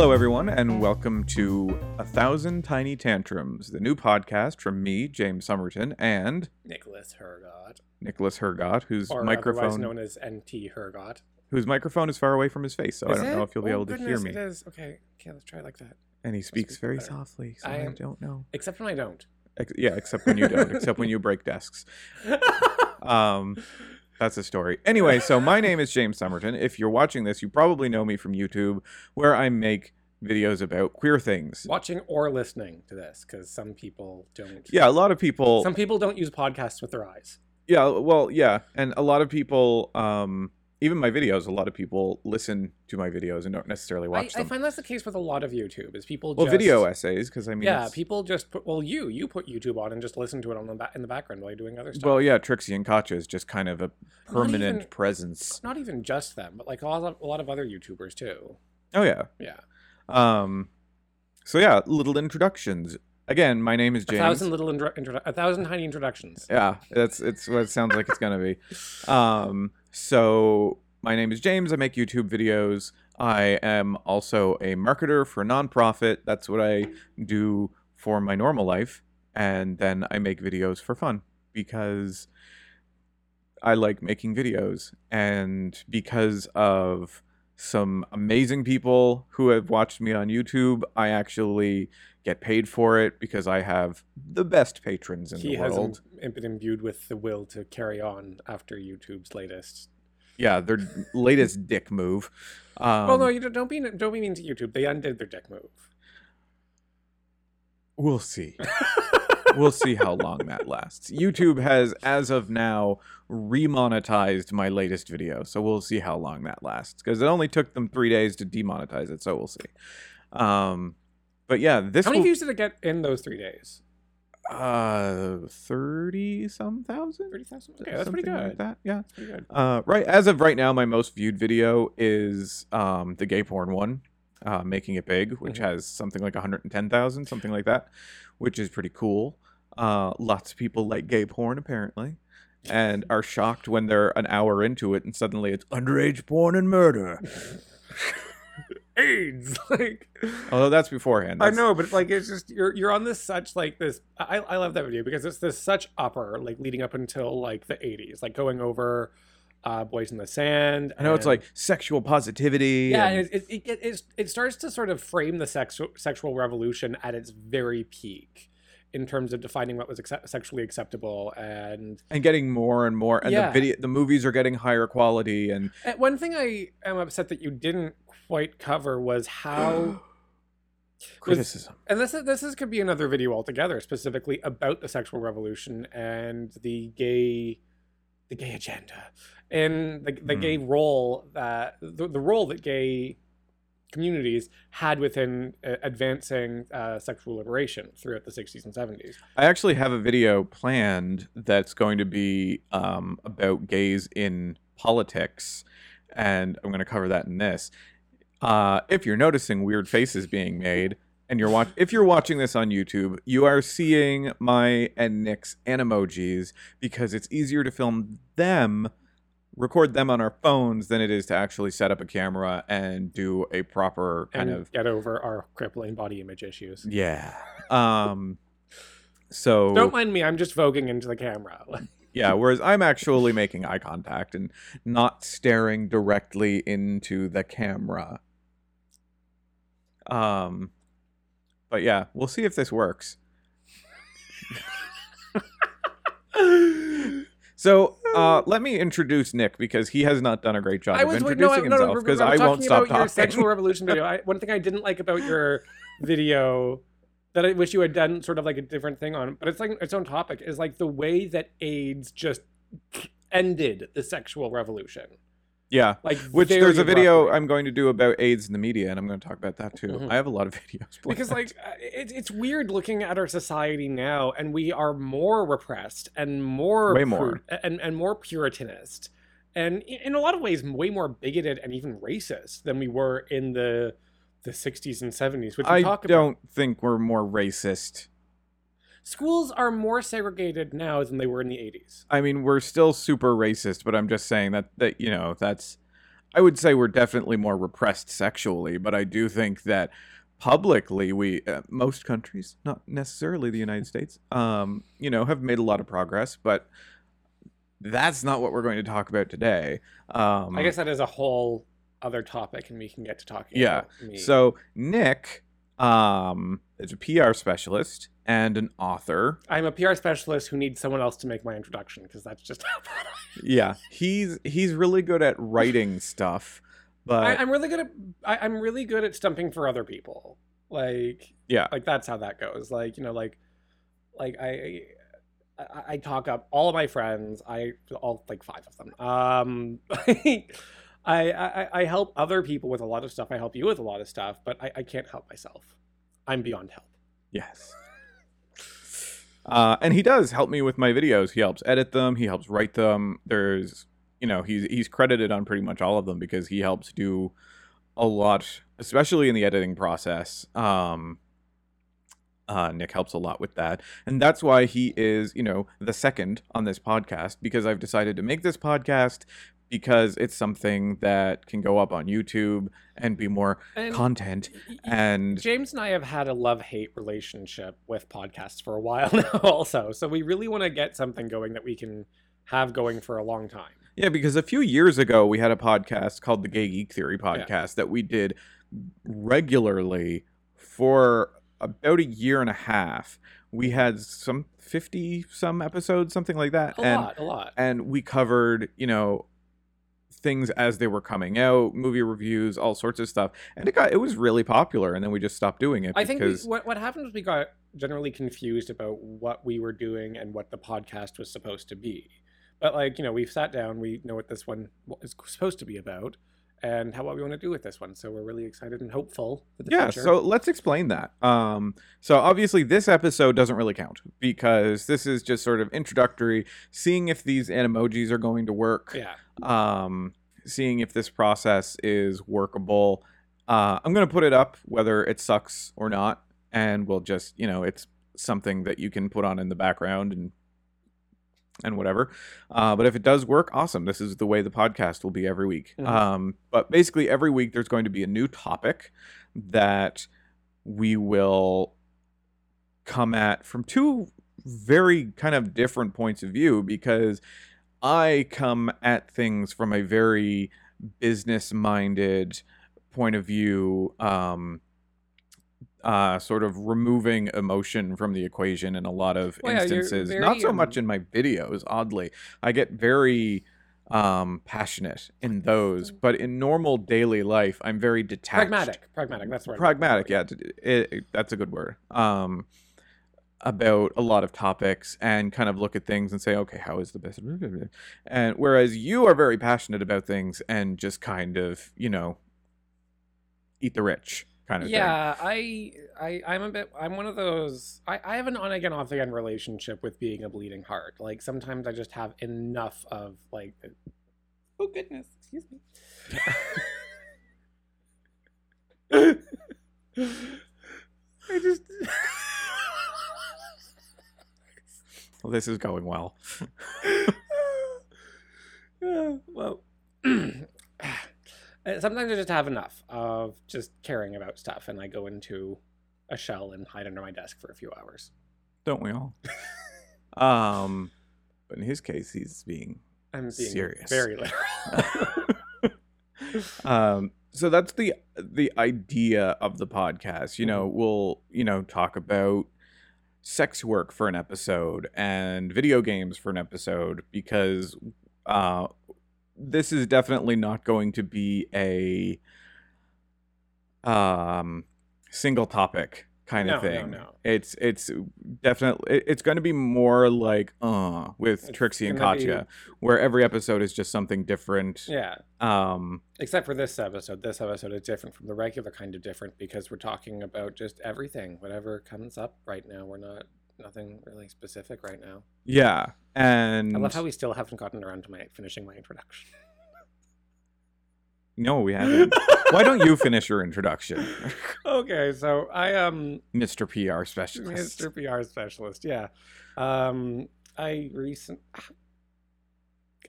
Hello, everyone, and welcome to A Thousand Tiny Tantrums, the new podcast from me, James Somerton, and Nicholas Hergott, Nicholas Hergott, whose or microphone known as NT Hergott. whose microphone is far away from his face, so I don't know if you'll be Oh, able to hear me. It is. Okay, okay, let's try it like that. And he speaks speak very better. softly, so I I, don't know. Except when I don't. Ex- yeah, except when you don't, except when you break desks. Um, that's a story. Anyway, so my name is James Somerton. If you're watching this, you probably know me from YouTube, where I make videos about queer things. Watching or listening to this, because some people don't. Yeah, a lot of people. Some people don't use podcasts with their eyes. Yeah, well, yeah, and a lot of people, um, even my videos, a lot of people listen to my videos and don't necessarily watch I them. I find that's the case with a lot of YouTube. Is people well, just, video essays, because I mean, yeah, it's- people just put. Well, you you put YouTube on and just listen to it on the ba- in the background while you're doing other stuff. well, yeah, Trixie and Katya is just kind of a permanent even- presence. not even just them, but like a lot of, a lot of other YouTubers too. Oh yeah, Yeah, um, so yeah, little introductions. Again, my name is James. a thousand little intro- introdu- a thousand tiny introductions. Yeah, that's it's what it sounds like it's gonna be. Um, so my name is James. I make YouTube videos. I am also a marketer for a nonprofit. That's what I do for my normal life, and then I make videos for fun because I like making videos, and because of some amazing people who have watched me on YouTube, I actually get paid for it because I have the best patrons in he the world. world. im- been imbued with the will to carry on after YouTube's latest. Yeah, their latest dick move. Um, well, no, you don't, don't be don't be mean to YouTube. They undid their dick move. we'll see. we'll see how long that lasts. YouTube has, as of now, remonetized my latest video, so we'll see how long that lasts. Because it only took them three days to demonetize it, so we'll see. Um, but yeah, this How many will, views did it get in those three days? uh thirty some thousand, Thirty thousand. Okay, that's pretty good. Like that, yeah. That's pretty good. Uh, right as of right now, my most viewed video is um, the gay porn one, uh, making it big, which Mhm. has something like 110,000, something like that, which is pretty cool. Uh, lots of people like gay porn apparently, and are shocked when they're an hour into it and suddenly it's underage porn and murder. AIDS, like Although that's beforehand. I know, but like it's just you're you're on this such like this. I I love that video because it's this such upper like leading up until like the '80s, like going over uh Boys in the Sand. I know it's like sexual positivity. yeah, and- it, it, it, it, it starts to sort of frame the sexual sexual revolution at its very peak in terms of defining what was accept- sexually acceptable and and getting more and more, and Yeah. the video, the movies are getting higher quality, and Uh, one thing I am upset that you didn't quite cover was how criticism. and this is, this is could be another video altogether specifically about the sexual revolution and the gay the gay agenda and the, the Hmm. gay role that the, the role that gay communities had within uh, advancing uh, sexual liberation throughout the 60s and 70s I actually have a video planned that's going to be um, about gays in politics, and I'm going to cover that in this. Uh, if you're noticing weird faces being made, and you're watch- if you're watching this on YouTube, you are seeing my and Nick's animojis because it's easier to film them, record them on our phones than it is to actually set up a camera and do a proper kind and of get over our crippling body image issues yeah. Um, so don't mind me i'm just voguing into the camera Yeah, whereas I'm actually making eye contact and not staring directly into the camera. Um but yeah, we'll see if this works. so, uh let me introduce Nick because he has not done a great job I of was no, introducing no, no, himself because I'm I won't talking stop about your talking. sexual revolution video. I, one thing I didn't like about your video that I wish you had done sort of like a different thing on, but it's like its own topic is like the way that AIDS just ended the sexual revolution. Yeah. Like Which there's a video. I'm going to do about AIDS in the media, and I'm going to talk about that too. Mhm. I have a lot of videos because like uh, it, it's weird looking at our society now and we are more repressed and more Way more. and, and more puritanist and in a lot of ways way more bigoted and even racist than we were in the the 60s and 70s which we I talk about don't think we're more racist schools are more segregated now than they were in the 80s I mean, we're still super racist, but I'm just saying that that you know that's I would say we're definitely more repressed sexually, but I do think that publicly we uh, most countries, not necessarily the United States, um, you know, have made a lot of progress, but that's not what we're going to talk about today. Um, I guess that is a whole other topic, and we can get to talking. Yeah. So. Nick um, is a PR specialist and an author. I'm a PR specialist who needs someone else to make my introduction because that's just how bad I Yeah, he's he's really good at writing stuff, but I, I'm really good at I, I'm really good at stumping for other people. Like yeah, like that's how that goes. Like you know like like I I, I talk up all of my friends. I all like five of them. Um, I, I I help other people with a lot of stuff. I help you with a lot of stuff, but I, I can't help myself. I'm beyond help. yes. Uh, and he does help me with my videos. He helps edit them. He helps write them. There's, you know, he's he's credited on pretty much all of them because he helps do a lot, especially in the editing process. Um, uh, Nick helps a lot with that, and that's why he is, you know, the second on this podcast because I've decided to make this podcast because it's something that can go up on YouTube and be more And content. And James and I have had a love hate relationship with podcasts for a while now, also. So we really want to get something going that we can have going for a long time. Yeah, because a few years ago we had a podcast called the Gay Geek Theory podcast that we did regularly for about a year and a half. We had some 50 some episodes, something like that. A and lot, a lot. and we covered, you know, things as they were coming out, movie reviews, all sorts of stuff. And it got it was really popular and then we just stopped doing it I think we, what what happened was we got generally confused about what we were doing and what the podcast was supposed to be. But like you know, we've sat down, we know what this one is supposed to be about, and how what we want to do with this one. So we're really excited and hopeful for the yeah future. so let's explain that um so obviously this episode doesn't really count because this is just sort of introductory seeing if these emojis are going to work yeah, um seeing if this process is workable uh i'm gonna put it up whether it sucks or not and we'll just you know it's something that you can put on in the background and and whatever. Uh, but if it does work awesome. This is the way the podcast will be every week. Mhm. um, but basically every week there's going to be a new topic that we will come at from two very kind of different points of view because I come at things from a very business minded point of view um uh sort of removing emotion from the equation in a lot of Well, instances very, not so much um, in my videos oddly i get very um passionate in those but in normal daily life i'm very detached pragmatic, pragmatic. That's right. pragmatic yeah it, it, that's a good word um about a lot of topics and kind of look at things and say okay how is the best and whereas you are very passionate about things and just kind of you know eat the rich kind of yeah i i i'm a bit i'm one of those i i have an on again off again relationship with being a bleeding heart. Like sometimes i just have enough of like oh goodness excuse me. I just well, this is going well. Yeah, well sometimes i just have enough of just caring about stuff and i go into a shell and hide under my desk for a few hours. Don't we all? Um but in his case he's being i'm being Serious. very literal. Um so that's the the idea of the podcast. You know we'll you know talk about sex work for an episode and video games for an episode because uh this is definitely not going to be a um single topic kind of No, no, thing no. it's it's definitely it's going to be more like uh with It's trixie and gonna be- katya where every episode is just something different yeah um Except for this episode. This episode is different from the regular kind of different because we're talking about just everything, whatever comes up right now. We're not nothing really specific right now. yeah and I love how we still haven't gotten around to my finishing my introduction. no we haven't why don't you finish your introduction okay, so I um mr pr specialist Mr. PR specialist, yeah. Um I recent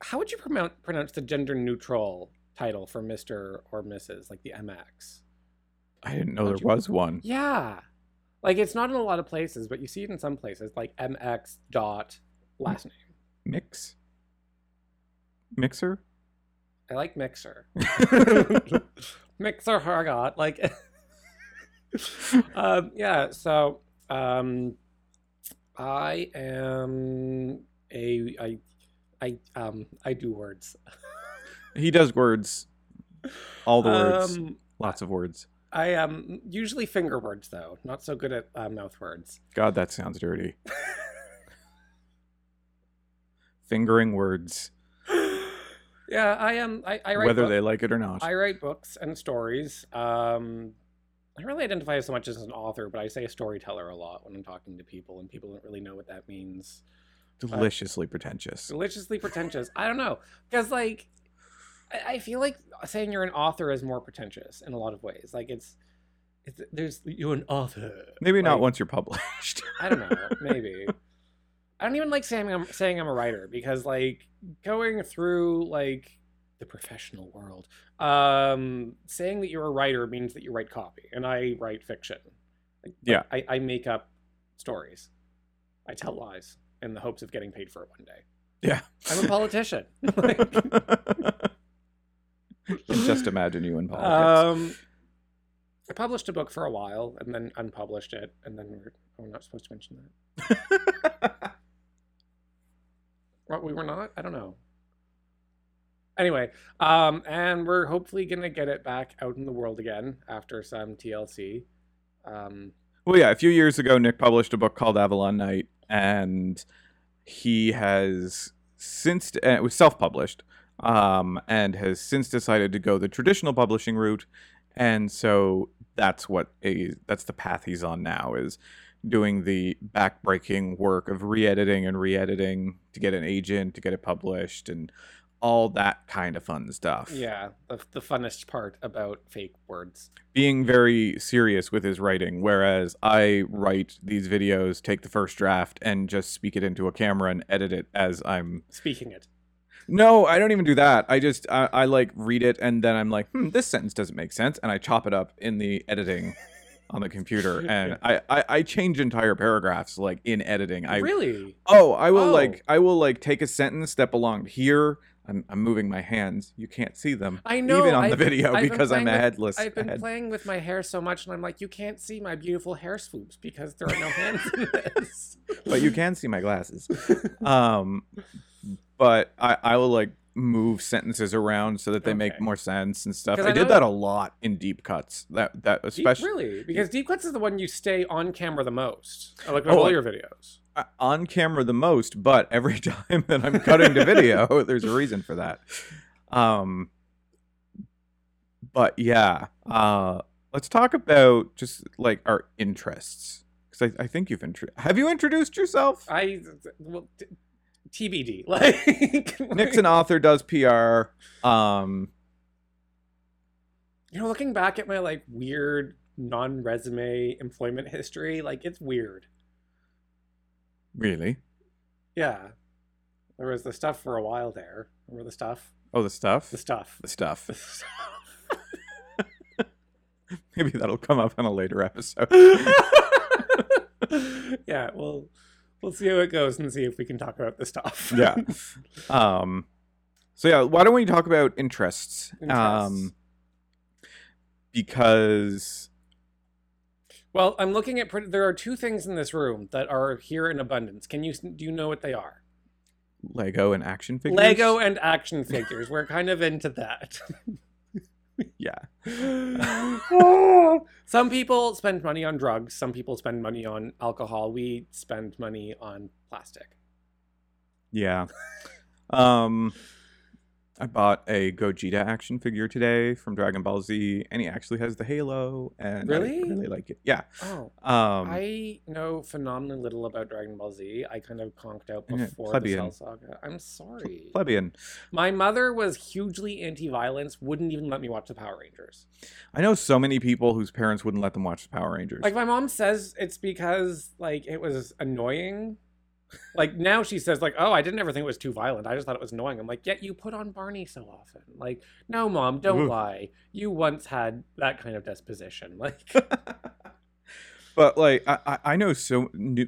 how would you pronounce pronounce the gender neutral title for Mr. or Mrs. like the MX. I didn't know Don't there you- was one. Yeah. Like it's not in a lot of places, but you see it in some places, like MX dot last name. Mix. Mixer. I like Mixer. Mixer Hergott. Like um yeah, so um I am a I I um I do words. He does words. All the words. Um Lots of words. I am usually finger words though, not so good at uh, mouth words. God, that sounds dirty. Fingering words, yeah, I am. I, I write whether they like it or not. I write books and stories. Um, I don't really identify so much as an author, but I say a storyteller a lot when I'm talking to people, and people don't really know what that means. Deliciously pretentious. Deliciously pretentious. I don't know, because like, I, I feel like saying you're an author is more pretentious in a lot of ways. Like it's, it's there's you're an author. Maybe not once you're published. I don't know. Maybe. I don't even like saying I'm saying I'm a writer because like going through like the professional world, um, saying that you're a writer means that you write copy, and I write fiction. Like, Yeah. I, I make up stories. I tell lies in the hopes of getting paid for it one day. yeah. I'm a politician. Like, just imagine you in politics. um, I published a book for a while and then unpublished it, and then we're, oh, we're not supposed to mention that. What we were not? I don't know. Anyway, um, and we're hopefully gonna get it back out in the world again after some TLC. Um, well, yeah. A few years ago, Nick published a book called Avalon Night, and he has since it was self-published, um, and has since decided to go the traditional publishing route, and so that's what a that's the path he's on now is doing the backbreaking work of re-editing and re-editing to get an agent to get it published and all that kind of fun stuff. yeah, the, the funnest part about fake words. being very serious with his writing, whereas I write these videos, take the first draft, and just speak it into a camera and edit it as I'm. Speaking it. No, I don't even do that. I just I, I like read it and then I'm like, hmm, this sentence doesn't make sense, and I chop it up in the editing on the computer, and I, I I change entire paragraphs like in editing. I really? oh I will Oh. like I will like take a sentence that belonged here. I'm, I'm moving my hands. You can't see them. I know. even on the I've video I've been because I'm playing a with- headless I've been head. playing with my hair so much, and I'm like, you can't see my beautiful hair swoops because there are no hands in this. but you can see my glasses. Um, but I, I will like move sentences around so that they make Okay. more sense and stuff. 'Cause I, I did know- that a lot in deep cuts. That that Deep- especially really, because deep cuts is the one you stay on camera the most. I look at Oh, all I- your videos. uh, on camera the most, but every time that I'm cutting to video, there's a reason for that. Um, but yeah, uh, let's talk about just like our interests because I, I think you've intro- have you introduced yourself? I well, t- TBD. Like Nick's an author, does PR. Um, You know, looking back at my like weird non-resume employment history, like it's weird. really? Yeah, there was the stuff for a while there. Remember the stuff? Oh, the stuff. The stuff. The stuff. The stuff. Maybe that'll come up in a later episode. yeah, well, we'll see how it goes and see if we can talk about the stuff. yeah. Um. So yeah, why don't we talk about interests? Um, because Well, I'm looking at. Pretty, there are two things in this room that are here in abundance. Can you do you know what they are? Lego and action figures. Lego and action figures. We're kind of into that. Yeah. some people spend money on drugs. Some people spend money on alcohol. We spend money on plastic. Yeah. Um. I bought a Gogeta action figure today from Dragon Ball Z, and he actually has the halo, and Really? I really like it. Yeah. Oh, Um. I know phenomenally little about Dragon Ball Z. I kind of conked out Yeah, before the. Cell Saga. I'm sorry. plebeian. My mother was hugely anti-violence. Wouldn't even let me watch the Power Rangers. I know so many people whose parents wouldn't let them watch the Power Rangers. Like my mom says, it's because like it was annoying Like now she says like, "Oh, I didn't ever think it was too violent. I just thought it was annoying." I'm like, "Yet you put on Barney so often." Like, "No, mom, don't Oof. lie. You once had that kind of disposition." Like, but like I, I- I know so knew,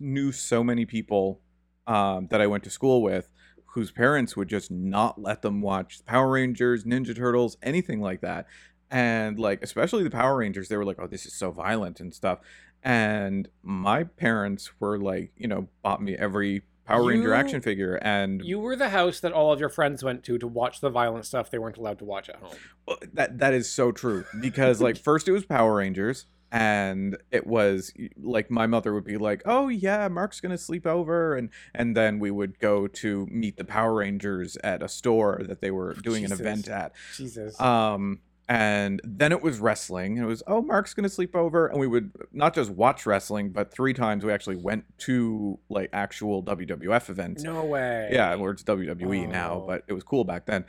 knew so many people um, that I went to school with whose parents would just not let them watch Power Rangers, Ninja Turtles, anything like that. And like especially the Power Rangers, they were like, "Oh, this is so violent and stuff." And my parents were like, you know, bought me every Power Ranger action figure, and you were the house that all of your friends went to to watch the violent stuff they weren't allowed to watch at home. Well, that that is so true because like first it was Power Rangers and it was like my mother would be like, "Oh yeah, Mark's going to sleep over." And and then we would go to meet the Power Rangers at a store that they were doing Jesus. an event at. Jesus. Um and then it was wrestling and it was, "Oh, Mark's going to sleep over." And we would not just watch wrestling, but three times we actually went to like actual WWF events. no way. Yeah, where it's WWE now, Oh. but it was cool back then.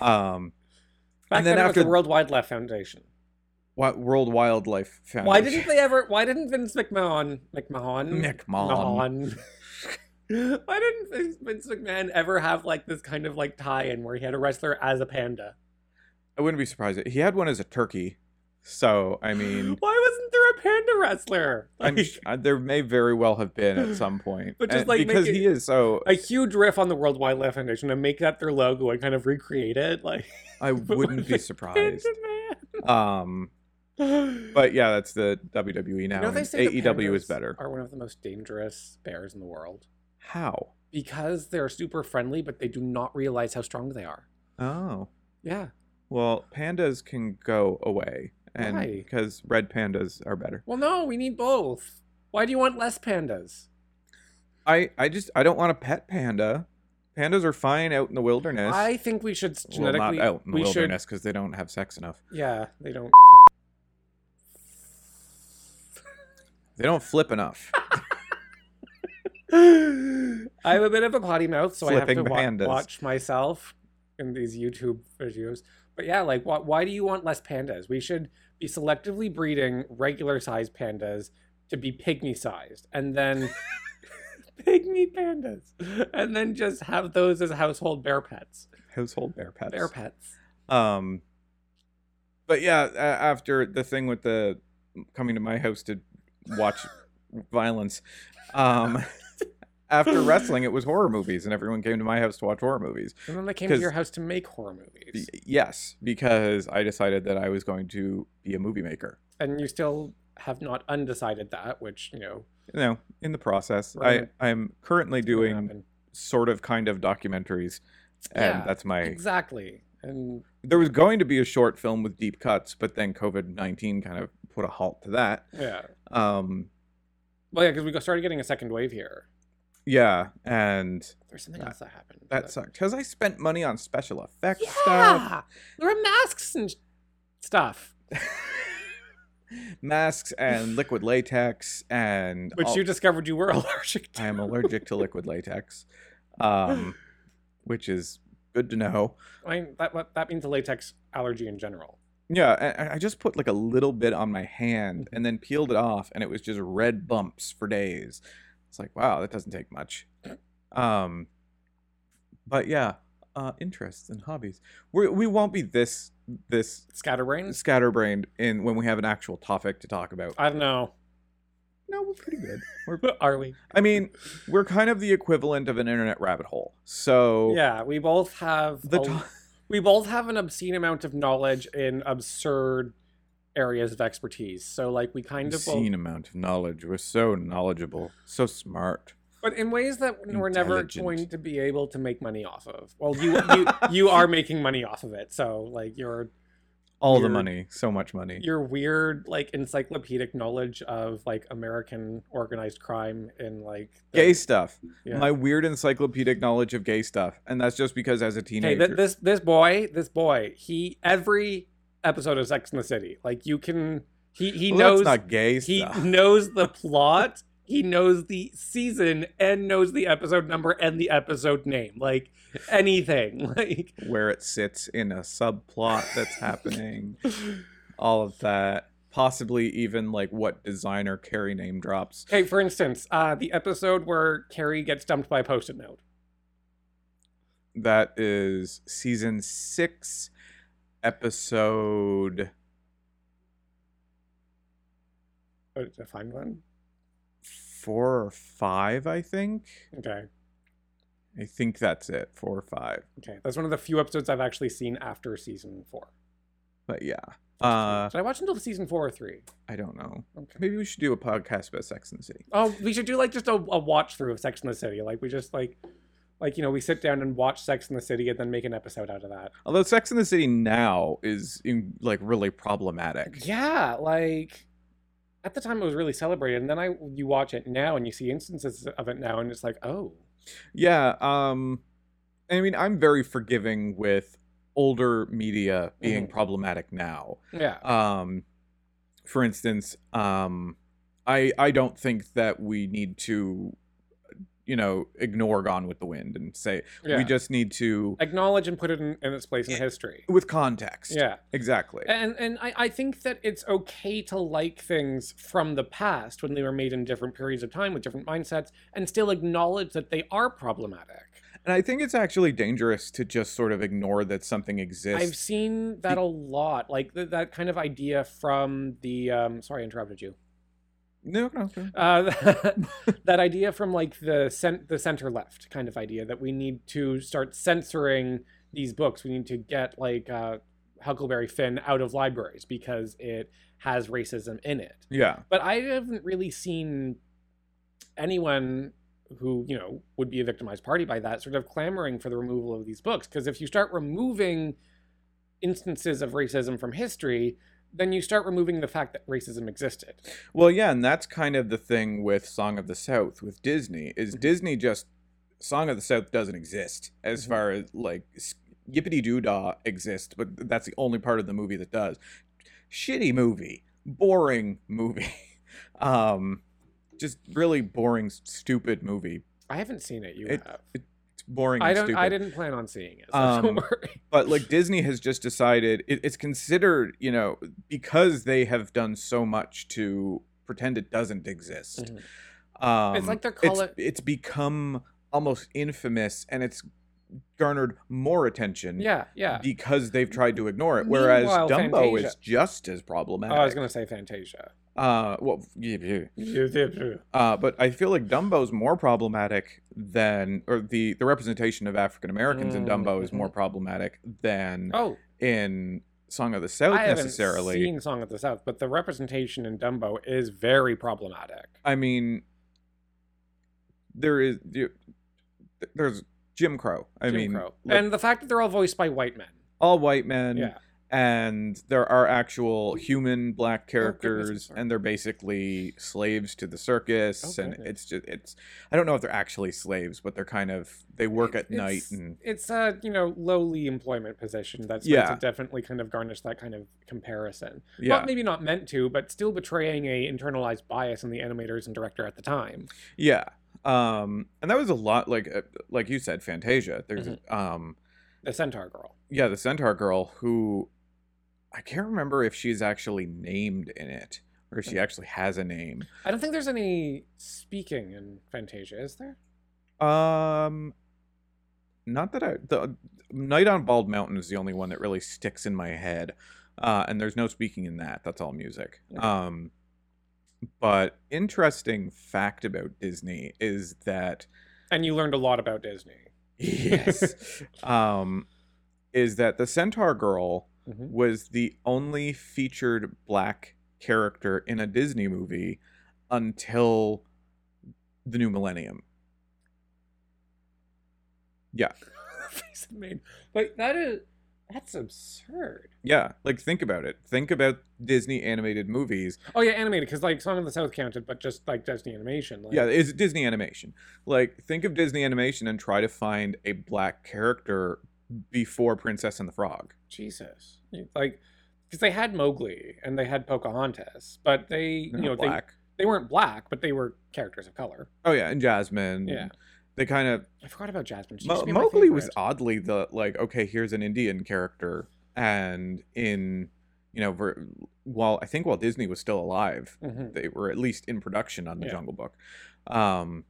Um Back and then then, after- the World Wildlife Foundation. what World Wildlife Foundation? Why didn't they ever? Why didn't Vince McMahon McMahon McMahon. McMahon- Why didn't Vince McMahon ever have like this kind of like tie-in where he had a wrestler as a panda? I wouldn't be surprised. He had one as a turkey, so I mean, Why wasn't there a panda wrestler? I'm, Like, sh- uh, there may very well have been at some point, But just, And- like, because he is so. a huge riff on the World Wildlife Foundation and make that their logo and kind of recreate it. Like I wouldn't be surprised. Panda Um, but yeah, that's the WWE now. You know, they say AEW is better. Are one of the most dangerous bears in the world How? because they're super friendly, but they do not realize how strong they are. Oh, Yeah. Well, pandas can go away, and Why? because red pandas are better. Well, no, we need both. Why do you want less pandas? I I just I don't want a pet panda. Pandas are fine out in the wilderness. I think we should well, genetically. not out in the we wilderness because they don't have sex enough. Yeah, they don't. They don't flip enough. I have a bit of a potty mouth, so I have to wa- pandas. watch myself in these YouTube videos. But yeah, like, why, why do you want less pandas? We should be selectively breeding regular sized pandas to be pygmy sized, and then pygmy pandas, and then just have those as household bear pets. Household bear pets. Bear pets. Um, but yeah, after the thing with the coming to my house to watch violence, um, after wrestling, it was horror movies, and everyone came to my house to watch horror movies. And then they came to your house to make horror movies, Y- Yes, because I decided that I was going to be a movie maker. and you still have not undecided that, which you know. You know, in the process, Right. I I'm currently doing sort of kind of documentaries, and Yeah, that's my exactly. And there was going to be a short film with deep cuts, but then COVID nineteen kind of put a halt to that. yeah, Um, well, yeah, because we started getting a second wave here. Yeah, and There's something That- else that happened. that but- sucked because I spent money on special effects stuff, Yeah, there were masks and stuff, masks, and liquid latex, and which all- you discovered you were allergic to. I am allergic to liquid latex, um, which is good to know. I mean, that that means a latex allergy in general. Yeah, I, I just put like a little bit on my hand and then peeled it off, and it was just red bumps for days. It's like, wow, that doesn't take much. Um, but yeah, uh, interests and hobbies. We we won't be this this scatterbrained scatterbrained in when we have an actual topic to talk about. I don't know. No, we're pretty good. We're, Are we? I mean, we're kind of the equivalent of an internet rabbit hole. So Yeah, we both have the to- we both have an obscene amount of knowledge in absurd areas of expertise. So like we kind of obscene amount of knowledge. We're so knowledgeable, so smart. but in ways that we're never going to be able to make money off of. Well, you you you are making money off of it. So like your All the money, so much money. your weird like encyclopedic knowledge of like American organized crime in like the- Gay stuff. Yeah. My weird encyclopedic knowledge of gay stuff, and that's just because as a Hey, teenager. th- this this boy, this boy, he every episode of Sex in the City, like you can, he he Well, knows not gay he knows the plot, he knows the season, and knows the episode number and the episode name, like anything, like Where it sits in a subplot that's happening, all of that. possibly even like what designer Carrie name drops. Okay, for instance, uh, the episode where Carrie gets dumped by a post-it note. That is season six, episode Oh, did I find one? four or five, I think. Okay. I think that's it, four or five. Okay. That's one of the few episodes I've actually seen after season four. But yeah, uh, Did I watch until season four or three? I don't know. Okay. Maybe we should do a podcast about Sex and the City. Oh, we should do like just a, a watch through of Sex in the City. Like we just like, like you know, we sit down and watch Sex in the City and then make an episode out of that. Although Sex and the City now is in, like really problematic. Yeah, like at the time it was really celebrated, and then I you watch it now and you see instances of it now, and it's like, oh, Yeah, um I mean I'm very forgiving with older media being Mhm. problematic now. yeah, Um for instance, um I I don't think that we need to you know, ignore Gone with the Wind and say yeah. we just need to acknowledge and put it in, in its place in Yeah. history. with context. Yeah, Exactly. and and I, I think that it's okay to like things from the past when they were made in different periods of time with different mindsets, and still acknowledge that they are problematic. And I think it's actually dangerous to just sort of ignore that something exists. I've seen that a lot, like th- that kind of idea from the. Um, sorry, I interrupted you. No, no, no. Uh, that idea from like the cent- the center left kind of idea that we need to start censoring these books. We need to get like uh, Huckleberry Finn out of libraries because it has racism in it. Yeah. But I haven't really seen anyone who you know would be a victimized party by that sort of clamoring for the removal of these books because if you start removing instances of racism from history then you start removing the fact that racism existed Well, yeah, and that's kind of the thing with Song of the South with Disney is Mhm. Disney just Song of the South doesn't exist as Mhm. far as like Yippity Doo Dah exists, but that's the only part of the movie that does. Shitty movie, boring movie, um, just really boring, stupid movie. i haven't seen it you It- have It's boring. i and don't stupid. i didn't plan on seeing it so Um, don't worry but like Disney has just decided it, it's considered, you know, because they have done so much to pretend it doesn't exist. Mhm. Um, it's like they're it's, calling it's become almost infamous and it's garnered more attention yeah yeah because they've tried to ignore it. Whereas Meanwhile, Dumbo is just as oh, problematic. i was gonna say fantasia Uh, well, Uh, but I feel like Dumbo's more problematic than, or the the representation of African Americans in Dumbo is more problematic than oh in Song of the South I haven't necessarily. seen Song of the South, but the representation in Dumbo is very problematic. I mean, there is there's Jim Crow. I Jim mean, Crow. like, and the fact that they're all voiced by white men. all white men. yeah, and there are actual human black Oh, characters sorry. and they're basically slaves to the circus Oh, and it's just it's i don't know if they're actually slaves but they're kind of they work at night and it's a you know lowly employment position that's Yeah. meant to definitely kind of garnish that kind of comparison. yeah Well, maybe not meant to, but still betraying a internalized bias in the animators and director at the time. yeah um and that was a lot like uh, like you said fantasia there's Mm-hmm. um The Centaur Girl. yeah the centaur girl who i can't remember if she's actually named in it or if she actually has a name I don't think there's any speaking in Fantasia, is there? Um, not that I the Night on Bald Mountain is the only one that really sticks in my head, uh, and there's no speaking in that. That's all music. Okay. Um, but interesting fact about Disney is that And you learned a lot about Disney. yes, um, is that the Centaur Girl Mhm. was the only featured black character in a Disney movie until the new millennium. Yeah. face it made. Like that is that's absurd. Yeah, like think about it. Think about Disney animated movies. Oh yeah, animated because like Song of the South counted, but just like Disney animation. Like, Yeah, it's Disney animation. Like think of Disney animation and try to find a black character before Princess and the Frog. Jesus, like because they had Mowgli and they had Pocahontas, but they They're you know black. they they weren't black, but they were characters of color. oh yeah, and Jasmine. Yeah. They kind of I forgot about Jasmine. Mo- used to be my Mowgli was oddly the like okay, here's an Indian character and in you know, ver- while I think while Disney was still alive, Mhm. they were at least in production on the Yeah. Jungle Book. Um,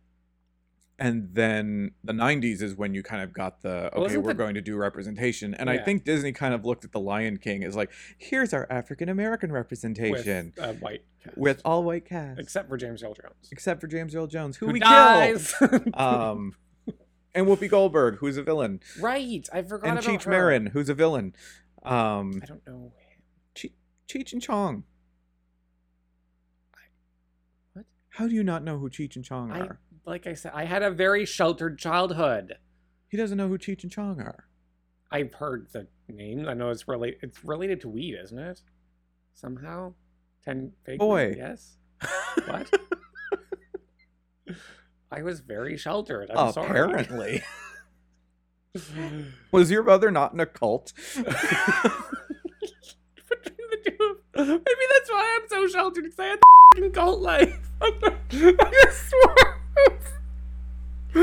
and then the 90s is when you kind of got the okay, isn't we're the- going to do representation. And I think Disney kind of looked at the Lion King as like, here's our African American representation with uh, white with, all white cast, except for James Earl Jones, except for James Earl Jones, who, who we dies. kill. Um, and Whoopi Goldberg, who's a villain, right, I forgot and about Cheech her. Marin, who's a villain. Um, I don't know. Cheech and Chong. What? How do you not know who Cheech and Chong I are? like I said, I had a very sheltered childhood. He doesn't know who Cheech and Chong are. I've heard the name. I know it's related. It's related to weed, isn't it? Somehow, ten fake. Boy. yes. What? I was very sheltered. I'm sorry. Apparently. Was your mother not in a cult? Between the two of maybe that's why I'm so sheltered because I had the cult life. I swear. do,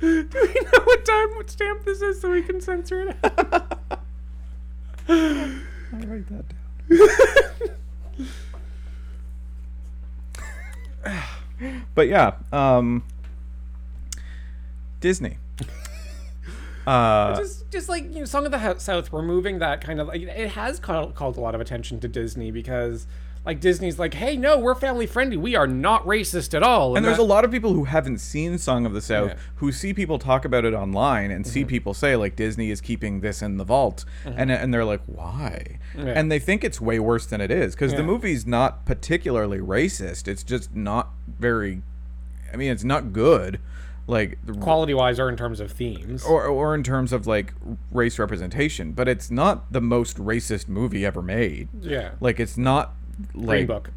we, do we know what time, what stamp this is, so we can censor it? out? I'll write that down. but yeah, um, Disney. Uh, just just like you know song of the south removing that kind of like it has called, called a lot of attention to disney because like disney's like hey no we're family friendly. We are not racist at all. And there's that- a lot of people who haven't seen Song of the South Yeah. Mm-hmm. who see people talk about it online and see people say like Disney is keeping this in the vault. And and they're like why? Mm-hmm. Yeah. and they think it's way worse than it is because the movie's not particularly racist. It's just not very I mean it's not good. Like quality wise or in terms of themes. Or or in terms of like race representation. But it's not the most racist movie ever made. Yeah. Like it's not green book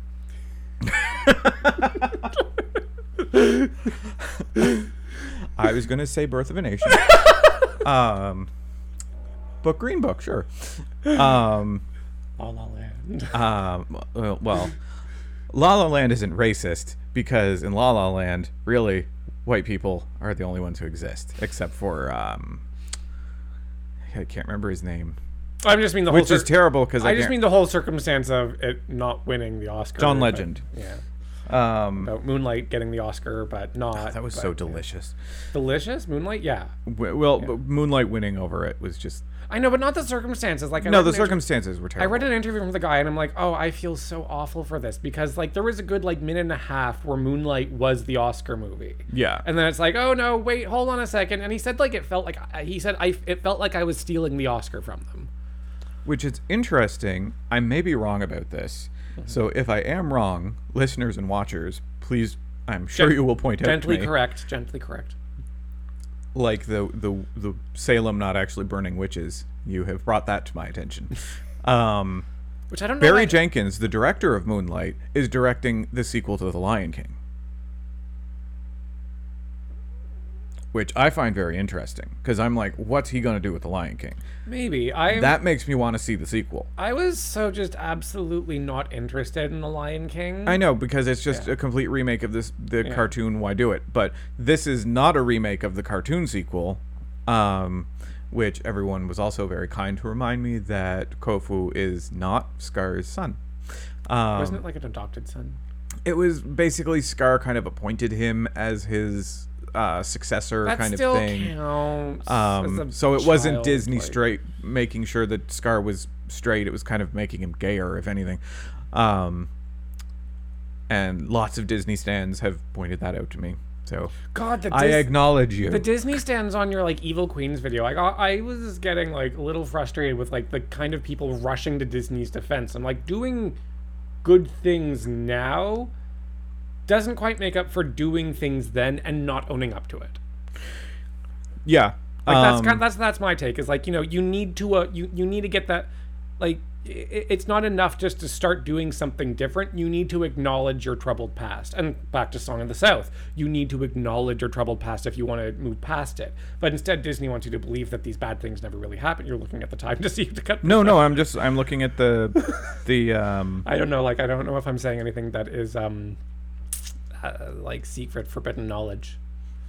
I was gonna say Birth of a Nation. um, book Green Book, sure. Um, la la land um, well, well, La La Land isn't racist because in La La Land, really, white people are the only ones who exist, except for um, I can't remember his name, i just mean the whole which is cir- terrible because I, i just mean the whole circumstance of it not winning the oscar John but- Legend. yeah Um, about moonlight getting the oscar but not that was but- so delicious. delicious moonlight yeah W- Well, but Moonlight winning over it was just i know but not the circumstances like I no. The an inter- circumstances were terrible. I read an interview from the guy and I'm like, oh, I feel so awful for this because like there was a good like minute and a half where Moonlight was the Oscar movie. yeah, And then it's like, oh no, wait, hold on a second. And he said like it felt like he said I it felt like I was stealing the Oscar from them. Which is interesting. I may be wrong about this. Mm-hmm. So if I am wrong, listeners and watchers, please, I'm sure Gen- you will point out gently correct, gently correct. like the the the Salem not actually burning witches. You have brought that to my attention. Um, Which I don't know. Barry Jenkins, the director of Moonlight, is directing the sequel to The Lion King, which I find very interesting because I'm like, what's he going to do with The Lion King? maybe I That makes me want to see the sequel. I was so just absolutely not interested in The Lion King. I know because it's just Yeah. a complete remake of this the Yeah. cartoon. Why do it? But this is not a remake of the cartoon sequel, um, which everyone was also very kind to remind me that Kovu is not Scar's son. Um, Wasn't it like an adopted son? it was basically Scar kind of appointed him as his uh, successor, That kind of thing. Um, so it wasn't Disney like- straight making sure that Scar was straight. It was kind of making him gayer, if anything. Um, and lots of Disney stands have pointed that out to me. So God, the I acknowledge you. The Disney stands on your like Evil Queens video. I got, I was getting like a little frustrated with like the kind of people rushing to Disney's defense. I'm like doing good things now doesn't quite make up for doing things then and not owning up to it. yeah. Like that's um, kind that's that's my take. Is like you know you need to uh, you you need to get that like it's not enough just to start doing something different. You need to acknowledge your troubled past. And back to Song of the South, you need to acknowledge your troubled past if you want to move past it. But instead, Disney wants you to believe that these bad things never really happen. You're looking at the time to see if to cut. no, no. I'm just I'm looking at the the um. I don't know. Like I don't know if I'm saying anything that is um uh, like secret, forbidden knowledge.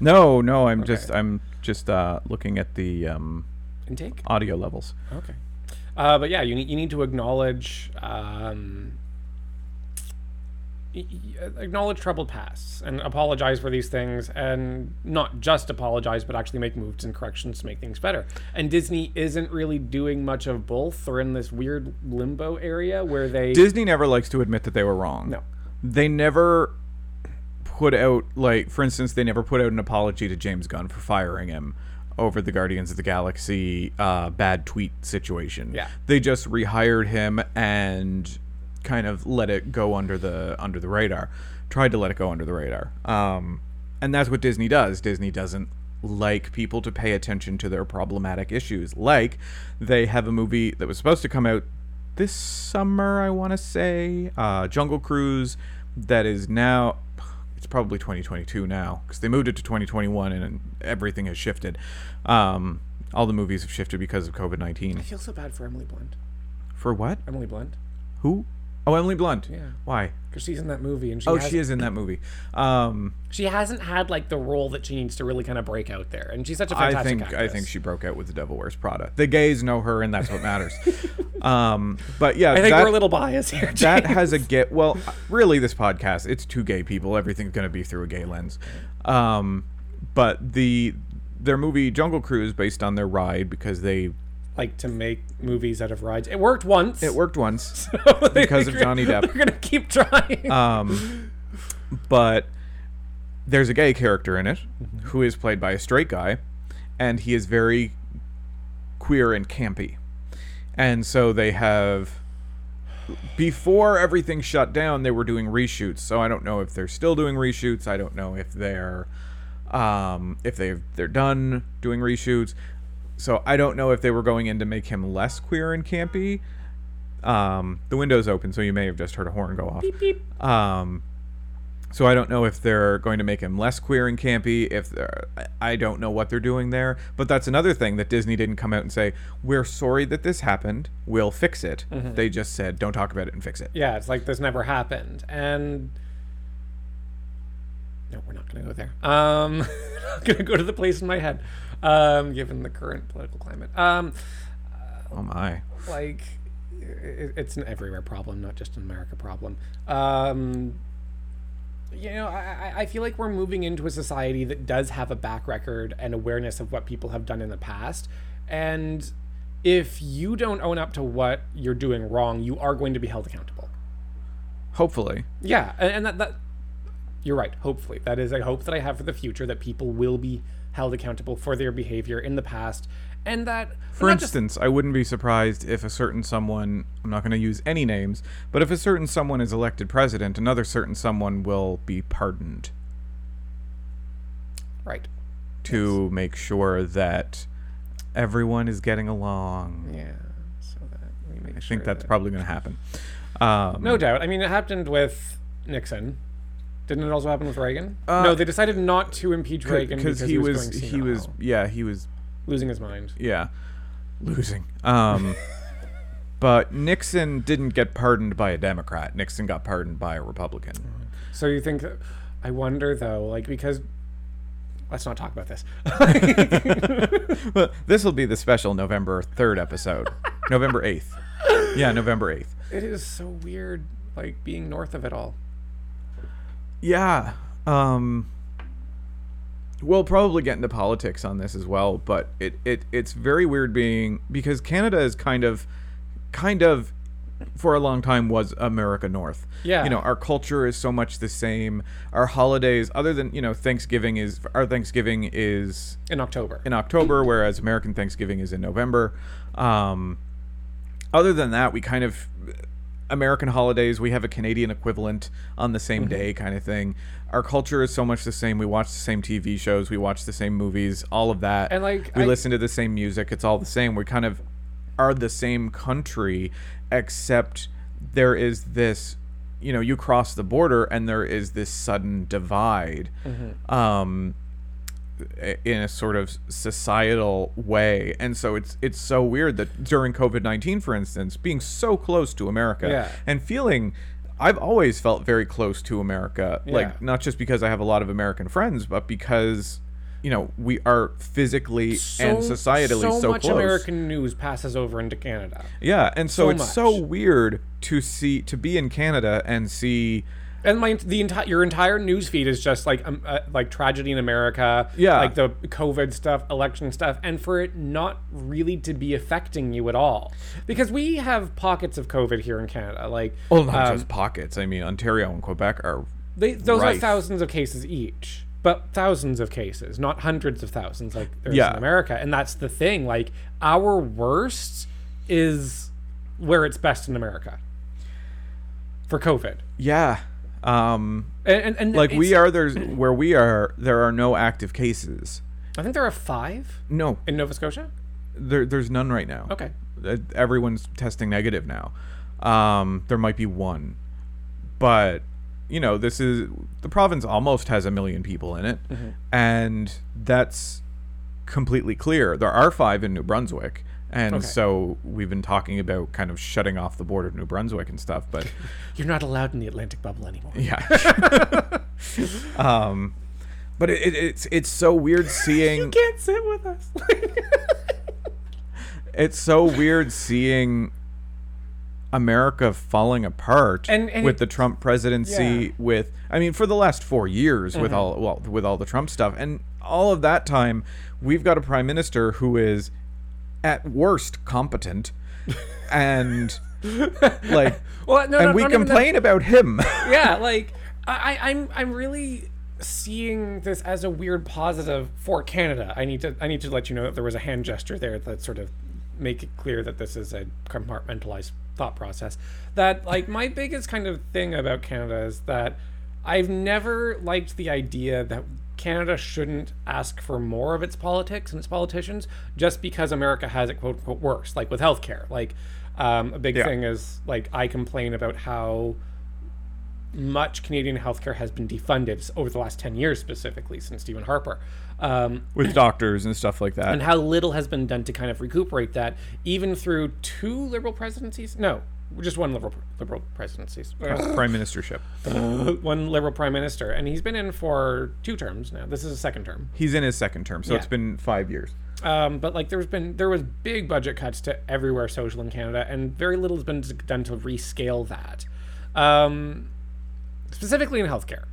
No, no. I'm Okay. just I'm just uh looking at the um Intake. audio levels. Okay. Uh, but yeah, you need you need to acknowledge um, acknowledge troubled pasts and apologize for these things, and not just apologize, but actually make moves and corrections to make things better. And Disney isn't really doing much of both. They're in this weird limbo area where they Disney never likes to admit that they were wrong. No. They never put out like for instance, they never put out an apology to James Gunn for firing him over the Guardians of the Galaxy uh, bad tweet situation. Yeah. They just rehired him and kind of let it go under the under the radar. Tried to let it go under the radar. Um, and that's what Disney does. Disney doesn't like people to pay attention to their problematic issues. Like they have a movie that was supposed to come out this summer, I want to say, uh, Jungle Cruise, that is now. It's probably 2022 now because they moved it to 2021 and everything has shifted. Um, all the movies have shifted because of COVID 19. I feel so bad for Emily Blunt. For what? Emily Blunt, Who? Oh, Emily Blunt. Yeah. Why? because she's in that movie, and she Oh, she is in that movie. Um, she hasn't had like the role that she needs to really kind of break out there, and she's such a I fantastic think actress. I think she broke out with The Devil Wears Prada. The gays know her, and that's what matters. um, but yeah, I think that, we're a little biased here. that has a get. Well, really, this podcast it's two gay people. Everything's going to be through a gay lens. Um, but the their movie Jungle Cruise based on their ride because they like to make movies out of rides. It worked once. it worked once. So because of Johnny Depp. They're gonna keep trying. Um, but there's a gay character in it who is played by a straight guy, and he is very queer and campy. And so they have. Before everything shut down, they were doing reshoots. So I don't know if they're still doing reshoots. I don't know if they're, um, if they've they're done doing reshoots. So I don't know if they were going in to make him less queer and campy. Um, the window's open, so you may have just heard a horn go off. beep beep. Um, so I don't know if they're going to make him less queer and campy. If they're, I- don't know what they're doing there. But that's another thing that Disney didn't come out and say, "We're sorry that this happened. We'll fix it." They just said, "Don't talk about it and fix it." Yeah, it's like this never happened, and no, we're not gonna go there. Um, not gonna go to the place in my head, um, given the current political climate. Um, Oh my! like it, it's an everywhere problem, not just an America problem. Um, you know, I, I- feel like we're moving into a society that does have a back record and awareness of what people have done in the past. And if you don't own up to what you're doing wrong, you are going to be held accountable. Hopefully, Yeah, and, and that, that you're right. Hopefully, that is a hope that I have for the future that people will be held accountable for their behavior in the past, and that for not just- instance, I wouldn't be surprised if a certain someone, I'm not going to use any names, but if a certain someone is elected president, another certain someone will be pardoned right. to make sure that everyone is getting along. Yeah, so that we make I sure think that's that- probably going to happen. Um, no doubt. I mean, it happened with Nixon. Didn't it also happen with Reagan? Uh, no, they decided not to impeach Reagan because he was going he was yeah he was losing his mind. yeah losing. Um, but Nixon didn't get pardoned by a Democrat. Nixon got pardoned by a Republican. So you think? I wonder though, like because. Let's not talk about this. Well, this will be the special November third episode, November eighth. Yeah, November eighth. it is so weird, like being north of it all. Yeah. Um we'll probably get into politics on this as well, but it, it it's very weird being because Canada is kind of kind of for a long time was America North. Yeah. You know, our culture is so much the same. Our holidays other than, you know, Thanksgiving is our Thanksgiving is in October. in October, whereas American Thanksgiving is in November. Um, other than that, we kind of American holidays. We have a Canadian equivalent on the same day, kind of thing. Our culture is so much the same. We watch the same TV shows. We watch the same movies. All of that. And, like, we I- listen to the same music. It's all the same. We kind of are the same country, except there is this. You know, you cross the border, and there is this sudden divide. Um, in a sort of societal way and so it's it's so weird that during covid-19 for instance being so close to america Yeah. and feeling i've always felt very close to america Yeah. like not just because i have a lot of american friends but because you know we are physically and societally so, so much close. American news passes over into Canada. Yeah, and so, So it's so weird to see to be in Canada and see And my the entire your entire news feed is just like um, uh, like tragedy in America, Yeah. like the COVID stuff, election stuff, and for it not really to be affecting you at all, because we have pockets of COVID here in Canada, like well not um, just pockets. I mean Ontario and Quebec are they, those are thousands of cases each, but thousands of cases, not hundreds of thousands like there's Yeah. in America, and that's the thing. Like our worst is where it's best in America for COVID, yeah. Um and and, and like we are there's where we are there are no active cases. I think there are five No, in Nova Scotia. there there's none right now. Okay. Uh, Everyone's testing negative now. Um there might be one. But you know, this is the province almost has a million people in it Mm-hmm. and that's completely clear. There are 5 in New Brunswick. And Okay. so we've been talking about kind of shutting off the border of New Brunswick and stuff, but You're not allowed in the Atlantic bubble anymore. Yeah. um, but it, it, it's it's so weird seeing You can't sit with us. It's so weird seeing America falling apart And- and with it- the Trump presidency. Yeah. With I mean, for the last four years, with Mm-hmm. all well, with all the Trump stuff, and all of that time, we've got a prime minister who is, at worst, competent, and like, well, no, and no, we complain about him. yeah, like I, I- I'm I'm really seeing this as a weird positive for Canada. I need to I need to let you know that there was a hand gesture there that sort of make it clear that this is a compartmentalized thought process. That like my biggest kind of thing about Canada is that I've never liked the idea that Canada shouldn't ask for more of its politics and its politicians just because America has it quote unquote worse, like with healthcare. Like um, a big Yeah. thing is like I complain about how much Canadian healthcare has been defunded over the last 10 years, specifically since Stephen Harper, um, with doctors and stuff like that. and how little has been done to kind of recuperate that, even through two liberal presidencies. No, just one liberal liberal presidencies. prime ministership. one liberal prime minister, and he's been in for two terms now. This is a second term. He's in his second term, so Yeah. it's been five years. Um, but like there's been there was big budget cuts to everywhere social in Canada, and very little has been done to rescale that, um, specifically in healthcare.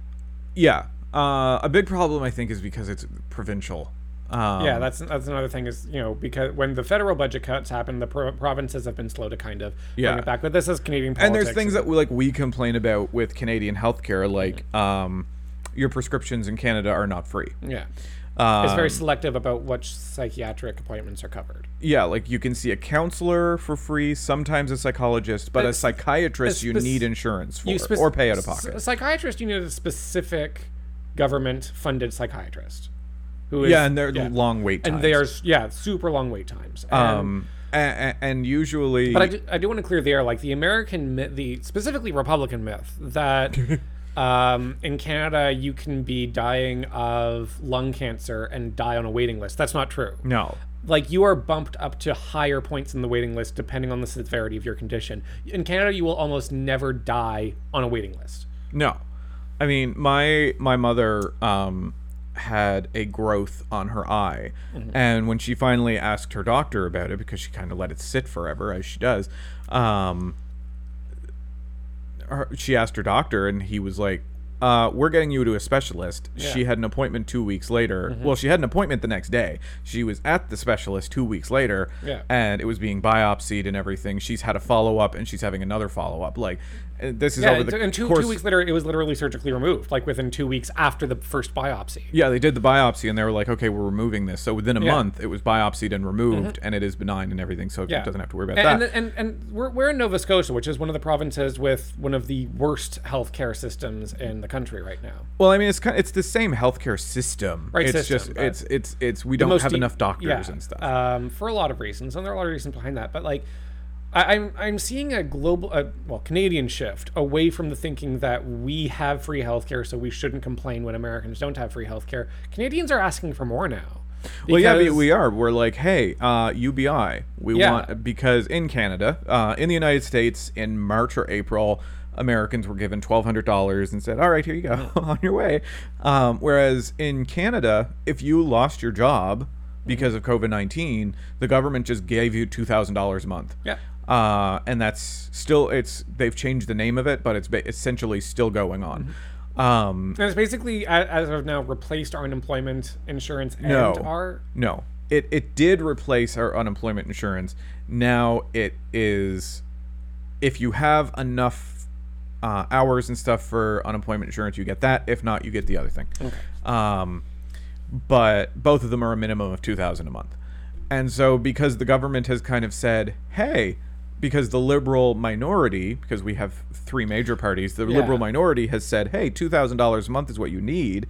Yeah. Uh, a big problem, I think, is because it's provincial. Um, Yeah, that's that's another thing is you know because when the federal budget cuts happen, the pro- provinces have been slow to kind of Yeah. bring it back. But this is Canadian politics. and there's things that we, like we complain about with Canadian healthcare, like um, your prescriptions in Canada are not free. yeah, Um, it's very selective about which psychiatric appointments are covered. yeah, like you can see a counselor for free, sometimes a psychologist, but But a psychiatrist a you need insurance for or pay out of pocket. A psychiatrist, you need a specific government-funded psychiatrist who is yeah, and they're yeah. long wait times. and they are yeah super long wait times. And, um, and, and usually, But I do, I do want to clear the air, like the American myth, the specifically Republican myth that um, in Canada you can be dying of lung cancer and die on a waiting list. That's not true. no, Like you are bumped up to higher points in the waiting list depending on the severity of your condition. In Canada, you will almost never die on a waiting list. No, I mean my my mother um, had a growth on her eye, Mm-hmm. and when she finally asked her doctor about it, because she kind of let it sit forever as she does, um, her, she asked her doctor, and he was like. Uh, we're getting you to a specialist. She Yeah. Mm-hmm. had an appointment two weeks later. Well, she had an appointment the next day. She was at the specialist two weeks later, Yeah. and it was being biopsied and everything. She's had a follow up, and she's having another follow up. Like, uh, this is Yeah, over the and two, course. two weeks later, it was literally surgically removed, like within two weeks after the first biopsy. Yeah, they did the biopsy and they were like, okay, we're removing this. So within a Yeah. Mm-hmm. month, it was biopsied and removed, and it is benign and everything. So Yeah. it doesn't have to worry about and, that. And, and and we're we're in Nova Scotia, which is one of the provinces with one of the worst healthcare systems in the country right now. well, I mean, it's kind it's the same healthcare system. Right, It's system, just it's it's it's we don't have enough doctors yeah, and stuff. Um, for a lot of reasons, and there are a lot of reasons behind that. But like, I, I'm I'm seeing a global, uh, well, Canadian shift away from the thinking that we have free healthcare, so we shouldn't complain when Americans don't have free healthcare. Canadians are asking for more now. well, yeah, we, we are. We're like, hey, uh, UBI, we Yeah. want because in Canada, uh, in the United States, in March or April, Americans were given twelve hundred dollars and said, "All right, here you go, on your way." Um, whereas in Canada, if you lost your job because of COVID nineteen, the government just gave you two thousand dollars a month. Yeah. Uh, and that's still it's they've changed the name of it, but it's ba- essentially still going on. Um, And it's basically, as of now, replaced our unemployment insurance and No. our. No, it it did replace our unemployment insurance. Now it is, if you have enough uh, hours and stuff for unemployment insurance, you get that. If not, you get the other thing. Okay. Um, but both of them are a minimum of two thousand a month, and so because the government has kind of said, hey. Because the liberal minority, because we have three major parties, the liberal minority has said, "Hey, two thousand dollars a month is what you need."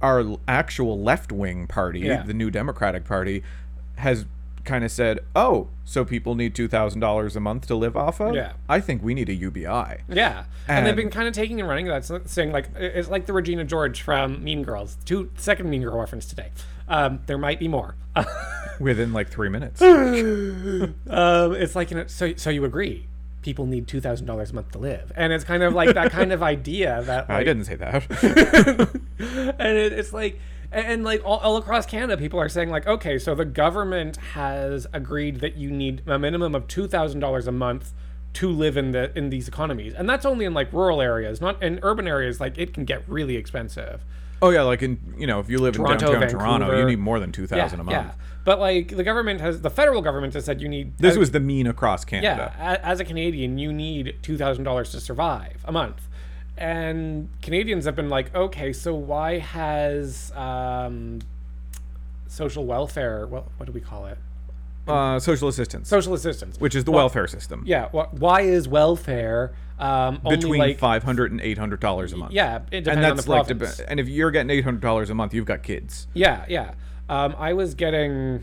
Our actual left-wing party, Mm-hmm. Yeah. the New Democratic Party, has kind of said, "Oh, so people need two thousand dollars a month to live off of? Yeah. I think we need a UBI." Yeah, and, they've been kind of taking and running that, saying like it's like the Regina George from Mean Girls. Two second Mean Girl reference today. Um, there might be more. Within like three minutes. um, it's like you know, so so you agree? People need two thousand dollars a month to live, and it's kind of like that kind of idea that I didn't say that. and it, it's like and, and, like all, all across canada people are saying like okay so the government has agreed that you need a minimum of $2000 a month to live in the in these economies. And that's only in like rural areas not in urban areas like it can get really expensive. Oh yeah, like in you know, if you live Toronto, in downtown Toronto, you need more than two thousand yeah, a month. yeah. But like the government has the federal government has said you need This was the mean across Canada. a- as a canadian you need $2000 to survive a month and canadians have been like okay so why has um, social welfare what, what do we call it Uh, social assistance, social assistance which is the Well, welfare system. yeah wh- why is welfare um, only between like five hundred and eight hundred dollars a month. yeah it depends and on that's the like, and if you're getting eight hundred dollars a month, you've got kids. yeah yeah um, i was getting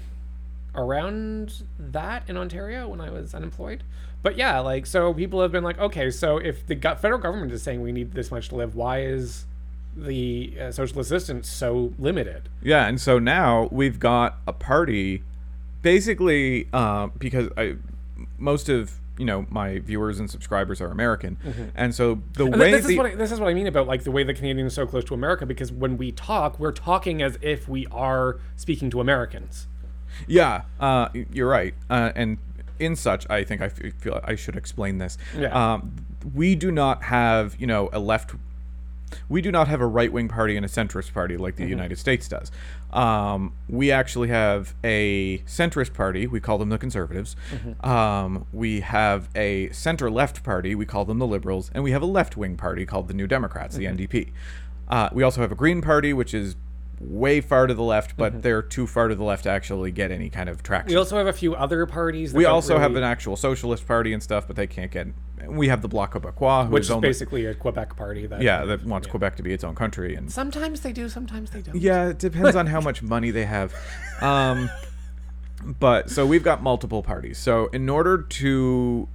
around that in ontario when i was unemployed but yeah like so people have been like okay so if the federal government is saying we need this much to live why is the uh, social assistance so limited Yeah, and so now we've got a party, basically, uh, because I, most of you know my viewers and subscribers are American, and so the Mm-hmm. And way this, the, is what I, this is what I mean about like the way the Canadian is so close to America because when we talk, we're talking as if we are speaking to Americans. Yeah, uh, you're right. Uh, and in such, I think I f- feel I should explain this. Yeah. Um, we do not have, you know, a left. We do not have a right wing party and a centrist party like the United States does. Um, we actually have a centrist party. We call them the conservatives. Um, we have a center left party. We call them the liberals. And we have a left wing party called the New Democrats, the NDP. Uh, we also have a green party, which is way far to the left, but they're too far to the left to actually get any kind of traction. We also have a few other parties. That We don't also have an actual socialist party and stuff, but they can't get. We have the Bloc Québécois, who which is is only, basically a Quebec party. That yeah, that wants Quebec to be its own country, and Sometimes they do, sometimes they don't. yeah, it depends on how much money they have. Um, but so we've got multiple parties. So in order to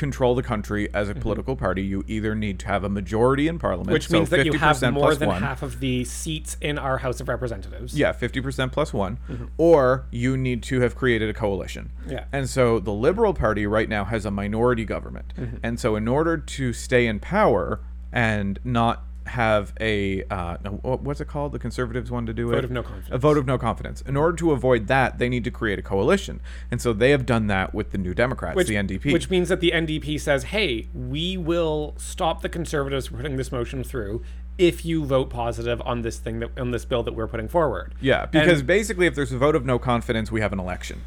control the country as a political party, you either need to have a majority in parliament, Mm-hmm. Which so means that you have more than one. half of the seats in our House of Representatives. Yeah, 50% plus one. Mm-hmm. Or you need to have created a coalition. Yeah. And so the Liberal Party right now has a minority government. Mm-hmm. And so, in order to stay in power and not have a, uh, what's it called? The Conservatives wanted to do it? Vote of no confidence. A vote of no confidence. In order to avoid that, they need to create a coalition. And so they have done that with the New Democrats, Which, the NDP. which means that the NDP says, hey, we will stop the Conservatives from putting this motion through if you vote positive on this thing that on this bill that we're putting forward. yeah, because And- basically, if there's a vote of no confidence, we have an election.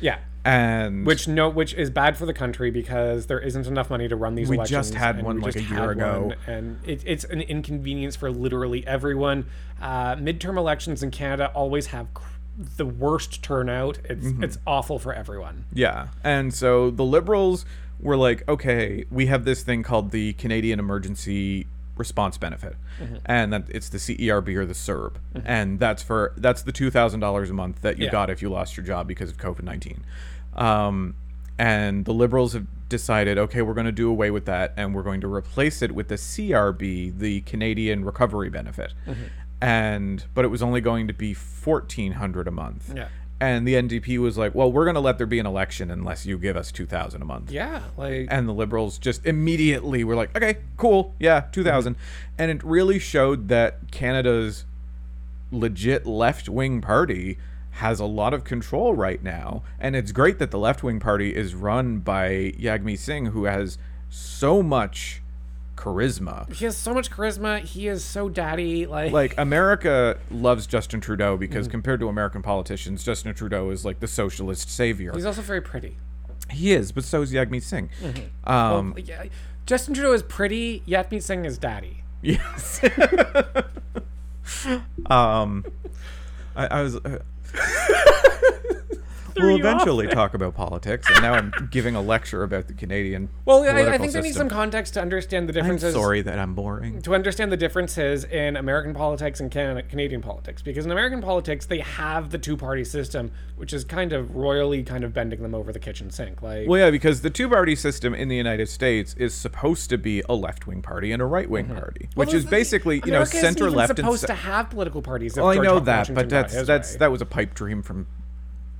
Yeah. And Which no, which is bad for the country because there isn't enough money to run these We elections. just had one, like, a year ago. one, and it, it's an inconvenience for literally everyone. Uh, midterm elections in Canada always have cr- the worst turnout. It's Mm-hmm. it's awful for everyone. Yeah. And so the liberals were like, okay, we have this thing called the Canadian Emergency Response Benefit. Mm-hmm. And that it's the CERB or the CERB. Mm-hmm. And that's for that's the $2,000 a month that you Yeah. got if you lost your job because of COVID-19. Um and the liberals have decided, okay, we're going to do away with that and we're going to replace it with the CRB, the Canadian Recovery Benefit. Mm-hmm. And but it was only going to be 1400 a month Yeah. And the NDP was like, "Well, we're going to let there be an election unless you give us 2000 a month." Yeah, like And the liberals just immediately were like, "Okay, cool. Yeah, 2000." And it really showed that Canada's legit left-wing party has a lot of control right now, and it's great that the left-wing party is run by Jagmeet Singh who has so much charisma. he has so much charisma. He is so daddy. Like, like America loves Justin Trudeau because compared to American politicians, Justin Trudeau is like the socialist savior. he's also very pretty. he is, but so is Jagmeet Singh. Um, Well, yeah, Justin Trudeau is pretty. Jagmeet Singh is daddy. yes. um, I, I was. Uh, we'll eventually talk about politics, and now I'm giving a lecture about the Canadian. Well, I, I think they need some context to understand the I'm differences. sorry that I'm boring. to understand the differences in American politics and Can- Canadian politics. Because in American politics, they have the two party system, which is kind of royally kind of bending them over the kitchen sink. Like, Well, yeah, because the two-party system in the United States is supposed to be a left-wing party and a right-wing party, which Mm-hmm. Is basically you know America isn't center even left and. supposed ce- to have political parties. If well, I George know that, Washington but got that's his that's way. that was a pipe dream from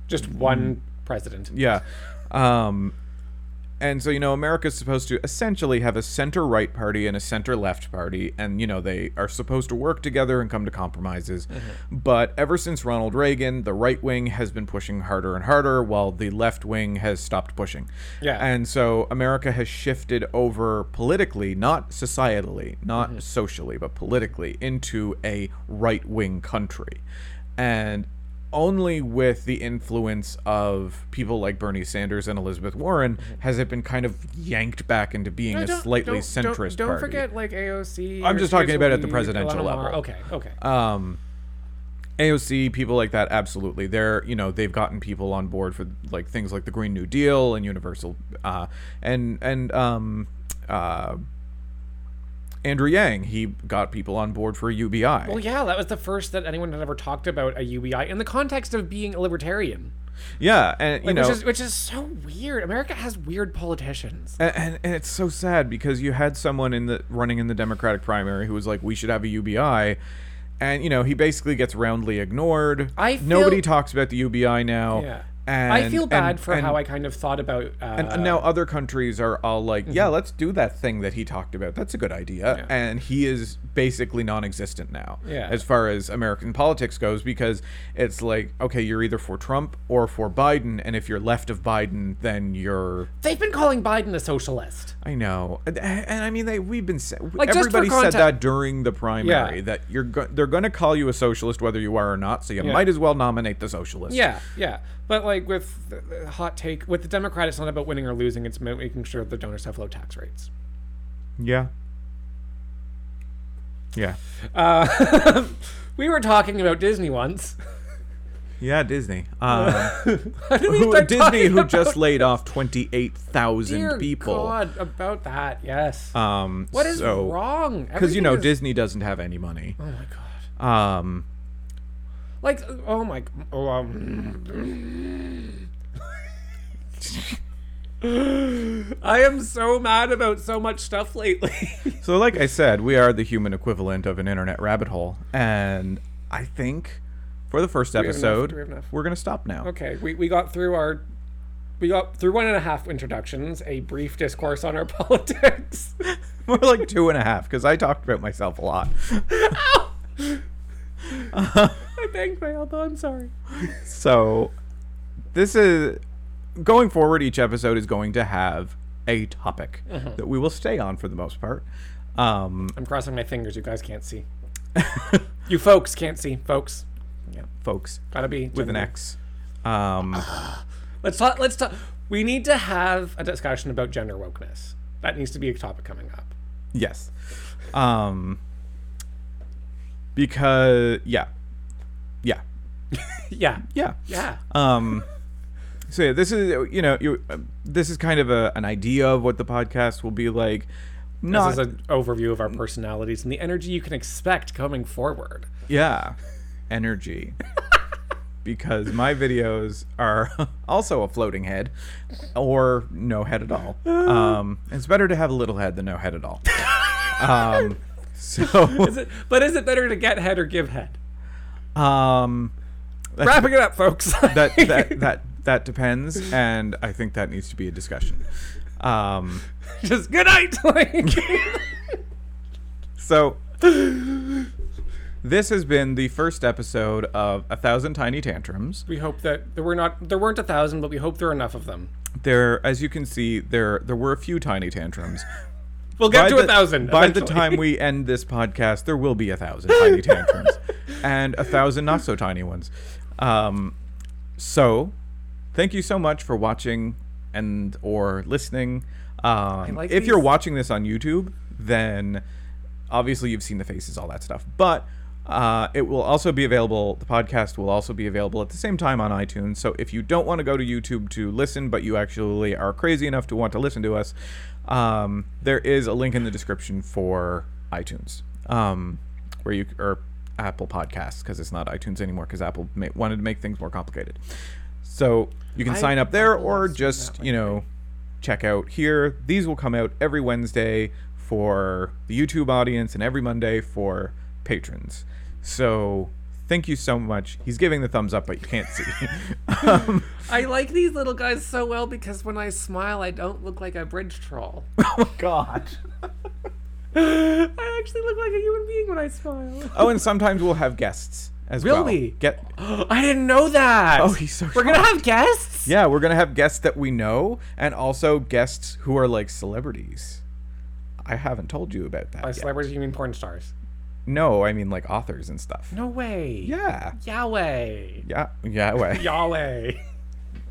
just one president. yeah. Um, and so you know America's supposed to essentially have a center right party and a center left party, and you know they are supposed to work together and come to compromises. Mm-hmm. But ever since Ronald Reagan, the right wing has been pushing harder and harder, while the left wing has stopped pushing. Yeah. And so America has shifted over politically, not societally, not Mm-hmm. socially, but politically, into a right wing country. And only with the influence of people like Bernie Sanders and Elizabeth Warren has it been kind of yanked back into being Mm-hmm. No, a slightly don't- centrist don't, don't party. forget like AOC. I'm just talking about at the presidential level. Okay, okay. um AOC people like that absolutely they're you know they've gotten people on board for like things like the Green New Deal and universal uh and and um uh Andrew Yang he got people on board for a UBI. well, yeah, that was the first that anyone had ever talked about a UBI in the context of being a libertarian. yeah, and you Like, know which is which is so weird. America has weird politicians. And, and, and it's so sad because you had someone in the running in the Democratic primary who was like, "We should have a UBI," and you know he basically gets roundly ignored. I feel- nobody talks about the UBI now. Yeah. And I feel bad and- for and- how I kind of thought about. Uh, And now other countries are all like, "Yeah, Mm-hmm. let's do that thing that he talked about. That's a good idea." And he is basically non-existent now, Yeah. as far as American politics goes, because it's like, okay, you're either for Trump or for Biden, and if you're left of Biden, then you're they've been calling Biden a socialist. I know, and, and I mean, they we've been Like, everybody said that during the primary Yeah. that you're go- they're going to call you a socialist whether you are or not, so you Yeah. might as well nominate the socialist. Yeah, yeah. But like with hot take with the Democrat, it's not about winning or losing. It's about making sure the donors have low tax rates. yeah, yeah, Uh, we were talking about Disney once. yeah. Disney, um, How do we who, Disney, who about- just laid off twenty eight thousand people. God, about that, yes. Um, what is so, wrong? Because you know is- Disney doesn't have any money. Oh my god. Um, Like, oh my. Oh, um, I am so mad about so much stuff lately. so like I said, we are the human equivalent of an internet rabbit hole, and I think for the first episode, we we're gonna stop now. okay, we, we got through our. We got through one and a half introductions, a brief discourse on our politics. More like two and a half because I talked about myself a lot. I banged my elbow. I'm sorry. So this is going forward. Each episode is going to have a topic Uh-huh. that we will stay on for the most part. Um, I'm crossing my fingers. You guys can't see. you folks can't see, folks. Yeah, folks gotta be with an. X. Um, Let's talk. Let's talk. We need to have a discussion about gender wokeness. That needs to be a topic coming up. yes. Um, because yeah, yeah, Yeah. yeah. Um, so yeah, this is you know you uh, this is kind of a, an idea of what the podcast will be like. Not This is an overview of our personalities and the energy you can expect coming forward. yeah, energy. because my videos are also a floating head or no head at all. Um, it's better to have a little head than no head at all. Um, so Is it? But is it better to get head or give head? um, Wrapping it up, folks. that that that that depends, and I think that needs to be a discussion. Um, just good night. Like, so this has been the first episode of a thousand tiny tantrums. we hope that there were not there weren't a thousand, but we hope there are enough of them. There, as you can see, there there were a few tiny tantrums. We'll get By to the- a thousand. By the eventually. time we end this podcast, there will be a thousand tiny tantrums and a thousand not so tiny ones. Um, so, thank you so much for watching and or listening. Um, like if you're watching this on YouTube, then obviously you've seen the faces, all that stuff. But uh, it will also be available. The podcast will also be available at the same time on iTunes. So if you don't want to go to YouTube to listen, but you actually are crazy enough to want to listen to us, um, there is a link in the description for iTunes, um, where you or Apple Podcasts because it's not iTunes anymore because Apple ma- wanted to make things more complicated. So you can I- sign up there Apple or just you know check out here. These will come out every Wednesday for the YouTube audience and every Monday for patrons. So thank you so much. He's giving the thumbs up, but you can't see. um, I like these little guys so well because when I smile, I don't look like a bridge troll. oh God. I actually look like a human being when I smile. Oh, and sometimes we'll have guests as Will well. we? Get I didn't know that. Oh, he's so We're gonna have guests. yeah, we're gonna have guests that we know, and also guests who are like celebrities. I haven't told you about that. By yet. celebrities, you mean porn stars? No, I mean like authors and stuff. No way. Yeah. Yahweh. Yeah. Way. Yahweh.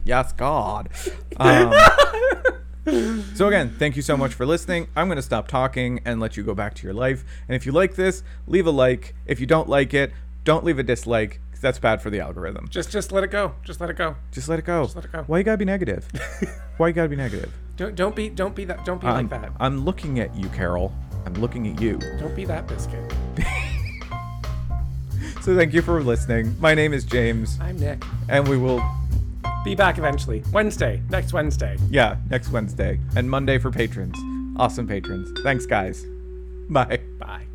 Yes, God. Um, so again, thank you so much for listening. I'm going to stop talking and let you go back to your life. And if you like this, leave a like. If you don't like it, don't leave a dislike 'cause that's bad for the algorithm. just, just let it go. Just let it go. Just let it go. Just let it go. Why you gotta be negative? Why you gotta be negative? Don't, don't be, don't be that. Don't be I'm, like that. I'm looking at you, Carol. I'm looking at you. Don't be that biscuit. So thank you for listening. My name is James, I'm Nick. and we will, Be back eventually. Wednesday. Next Wednesday. yeah, next Wednesday and Monday for patrons. Awesome patrons. Thanks, guys. Bye. Bye.